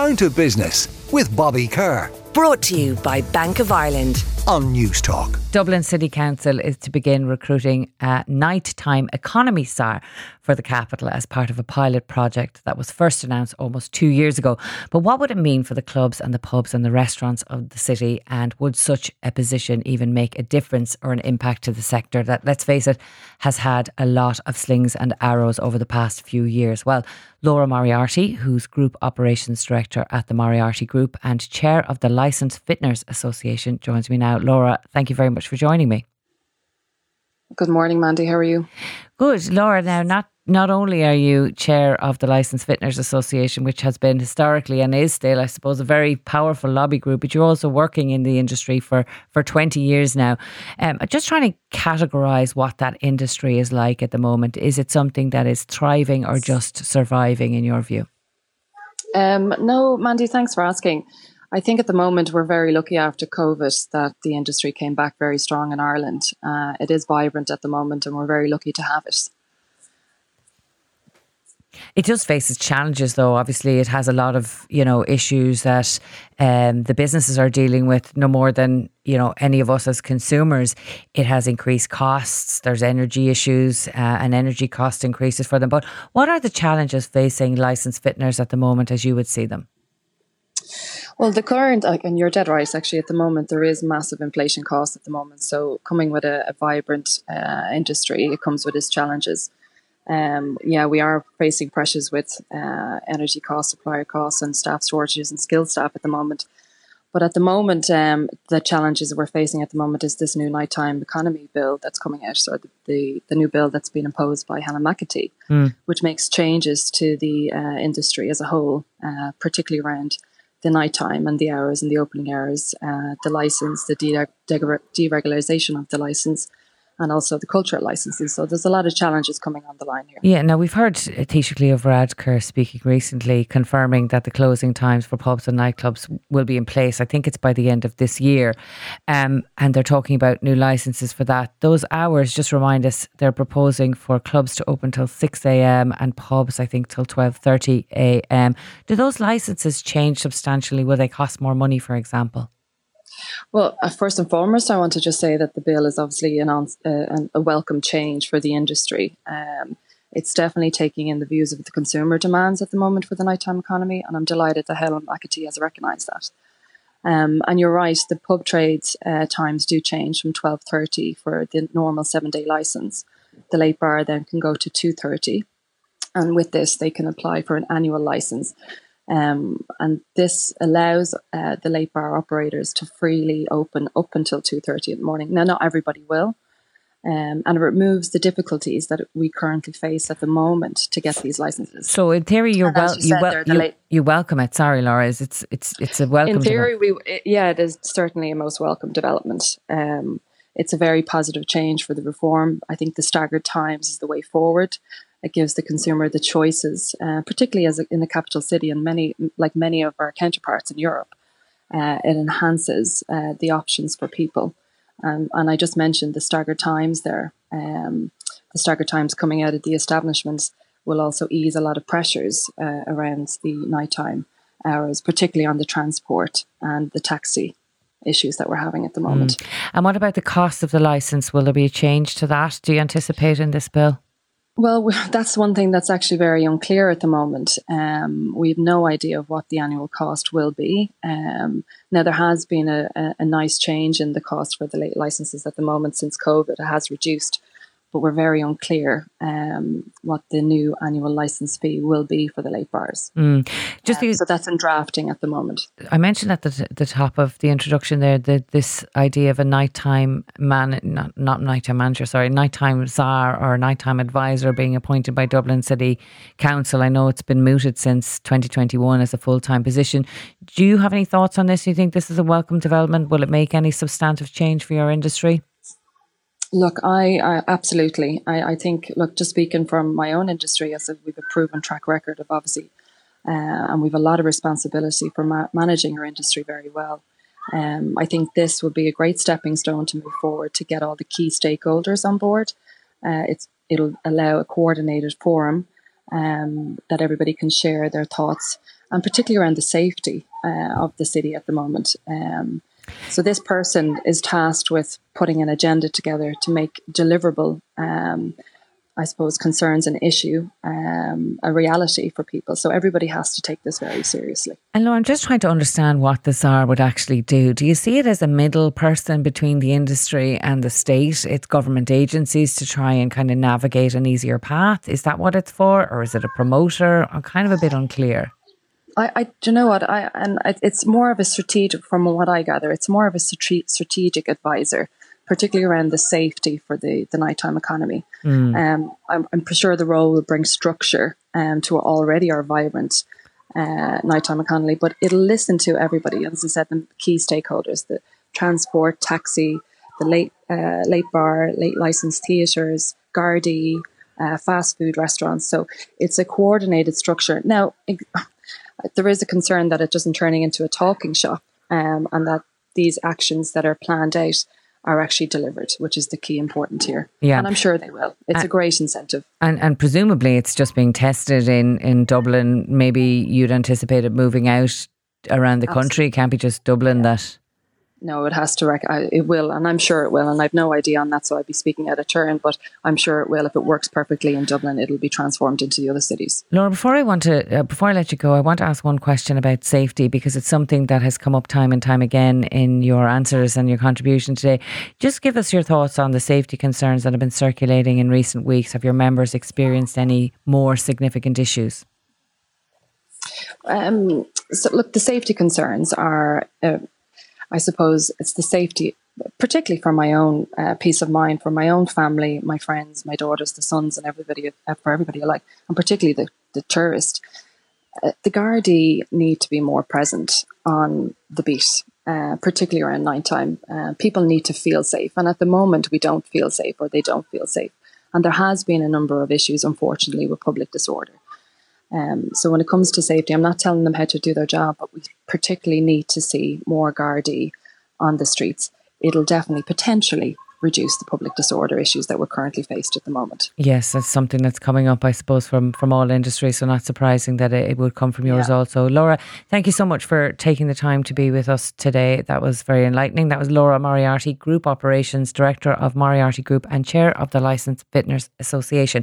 Down to Business with Bobby Kerr. Brought to you by Bank of Ireland on Newstalk. Dublin City Council is to begin recruiting a nighttime economy tsar for the capital as part of a pilot project that was first announced almost two years ago. But what would it mean for the clubs and the pubs and the restaurants of the city? And would such a position even make a difference or an impact to the sector that, let's face it, has had a lot of slings and arrows over the past few years? Well, Laura Moriarty, who's Group Operations Director at the Moriarty Group and Chair of the Licensed Vintners Association, joins me now. Laura, thank you very much for joining me. Good morning, Mandy. How are you? Good, Laura. Now, not not only are you chair of the Licensed Vintners Association, which has been historically and is still, I suppose, a very powerful lobby group, but you're also working in the industry for, for 20 years now. Um, just trying to categorise what that industry is like at the moment. Is it something that is thriving or just surviving, in your view? Um, no, Mandy, thanks for asking. I think at the moment we're very lucky after COVID that the industry came back very strong in Ireland. Uh, it is vibrant at the moment, and we're very lucky to have it. It does face its challenges, though. Obviously, it has a lot of you know issues that um, the businesses are dealing with, no more than you know any of us as consumers. It has increased costs. There's energy issues uh, and energy cost increases for them. But what are the challenges facing licensed vintners at the moment, as you would see them? Well, the current, and you're dead right, actually, at the moment, there is massive inflation costs at the moment. So, coming with a, a vibrant uh, industry, it comes with its challenges um, yeah, we are facing pressures with uh, energy costs, supplier costs, and staff shortages and skilled staff at the moment. But at the moment, um, the challenges that we're facing at the moment is this new nighttime economy bill that's coming out, or the, the, the new bill that's been imposed by Helen McEntee, mm. which makes changes to the uh, industry as a whole, uh, particularly around the nighttime and the hours and the opening hours, uh, the license, the de- de- deregulation of the license, and also the cultural licenses. So there's a lot of challenges coming on the line here. Yeah, now we've heard Taoiseach Leo Varadkar speaking recently, confirming that the closing times for pubs and nightclubs will be in place. I think it's by the end of this year. Um, and they're talking about new licenses for that. Those hours, just remind us, they're proposing for clubs to open till 6 a.m. and pubs, I think, till 12.30 a.m. Do those licenses change substantially? Will they cost more money, for example? Well, uh, first and foremost, I want to just say that the bill is obviously an, uh, a welcome change for the industry. Um, it's definitely taking in the views of the consumer demands at the moment for the nighttime economy, and I'm delighted that Helen McEntee has recognised that. Um, and you're right, the pub trades uh, times do change from 12.30 for the normal seven-day licence. The late bar then can go to 2.30, and with this they can apply for an annual licence um, and this allows uh, the late bar operators to freely open up until 2.30 in the morning. Now, not everybody will. Um, and it removes the difficulties that we currently face at the moment to get these licenses. So, in theory, you're well, you, you, you, late- you, welcome it. Sorry, Laura, it's it's it's a welcome. In theory, we yeah, it is certainly a most welcome development. Um, it's a very positive change for the reform. I think the staggered times is the way forward. It gives the consumer the choices, uh, particularly as a, in the capital city and many, like many of our counterparts in Europe. Uh, it enhances uh, the options for people. Um, and I just mentioned the staggered times there. Um, the staggered times coming out of the establishments will also ease a lot of pressures uh, around the nighttime hours, particularly on the transport and the taxi issues that we're having at the moment. Mm. And what about the cost of the license? Will there be a change to that? Do you anticipate in this bill? Well, that's one thing that's actually very unclear at the moment. Um, we have no idea of what the annual cost will be. Um, now, there has been a, a, nice change in the cost for the licenses at the moment since COVID. It has reduced but we're very unclear um, what the new annual license fee will be for the late bars. Mm. Just um, so that's in drafting at the moment. I mentioned at the, the top of the introduction there that this idea of a nighttime man, not not nighttime manager, sorry, nighttime czar or nighttime advisor being appointed by Dublin City Council. I know it's been mooted since 2021 as a full time position. Do you have any thoughts on this? Do you think this is a welcome development? Will it make any substantive change for your industry? Look, I, I absolutely. I, I, think, look, just speaking from my own industry, as we've a proven track record of obviously, uh, and we've a lot of responsibility for ma- managing our industry very well. Um, I think this would be a great stepping stone to move forward to get all the key stakeholders on board. Uh, it's it'll allow a coordinated forum um, that everybody can share their thoughts and particularly around the safety uh, of the city at the moment. Um, so this person is tasked with putting an agenda together to make deliverable um, I suppose, concerns an issue, um, a reality for people. So everybody has to take this very seriously. And Laura, I'm just trying to understand what the tsar would actually do. Do you see it as a middle person between the industry and the state, its government agencies to try and kind of navigate an easier path? Is that what it's for, or is it a promoter? I'm kind of a bit unclear. I, I do you know what I and it's more of a strategic, from what I gather, it's more of a strategic advisor particularly around the safety for the, the nighttime economy. Mm. Um, I'm, I'm sure the role will bring structure um, to already our vibrant uh, nighttime economy, but it'll listen to everybody. As I said, the key stakeholders, the transport, taxi, the late uh, late bar, late licensed theatres, Gardaí, uh, fast food restaurants. So it's a coordinated structure. Now, there is a concern that it doesn't turning into a talking shop um, and that these actions that are planned out are actually delivered, which is the key important here. Yeah. And I'm sure they will. It's uh, a great incentive. And and presumably it's just being tested in, in Dublin. Maybe you'd anticipate it moving out around the Absolutely. country. It can't be just Dublin yeah. that no, it has to. Rec- I, it will, and I'm sure it will. And I've no idea on that, so I'd be speaking at a turn. But I'm sure it will. If it works perfectly in Dublin, it'll be transformed into the other cities. Laura, before I want to, uh, before I let you go, I want to ask one question about safety because it's something that has come up time and time again in your answers and your contribution today. Just give us your thoughts on the safety concerns that have been circulating in recent weeks. Have your members experienced any more significant issues? Um, so, look, the safety concerns are. Uh, I suppose it's the safety, particularly for my own uh, peace of mind, for my own family, my friends, my daughters, the sons, and everybody uh, for everybody alike, and particularly the the tourist. Uh, the Gardaí need to be more present on the beat, uh, particularly around night time. Uh, people need to feel safe, and at the moment, we don't feel safe, or they don't feel safe. And there has been a number of issues, unfortunately, with public disorder. Um, so when it comes to safety, I'm not telling them how to do their job, but we particularly need to see more Gardaí on the streets. It'll definitely potentially reduce the public disorder issues that we're currently faced at the moment. Yes, that's something that's coming up, I suppose, from from all industries. So not surprising that it, it would come from yours yeah. also. Laura, thank you so much for taking the time to be with us today. That was very enlightening. That was Laura Moriarty, Group Operations Director of Moriarty Group and Chair of the Licensed Vintners Association.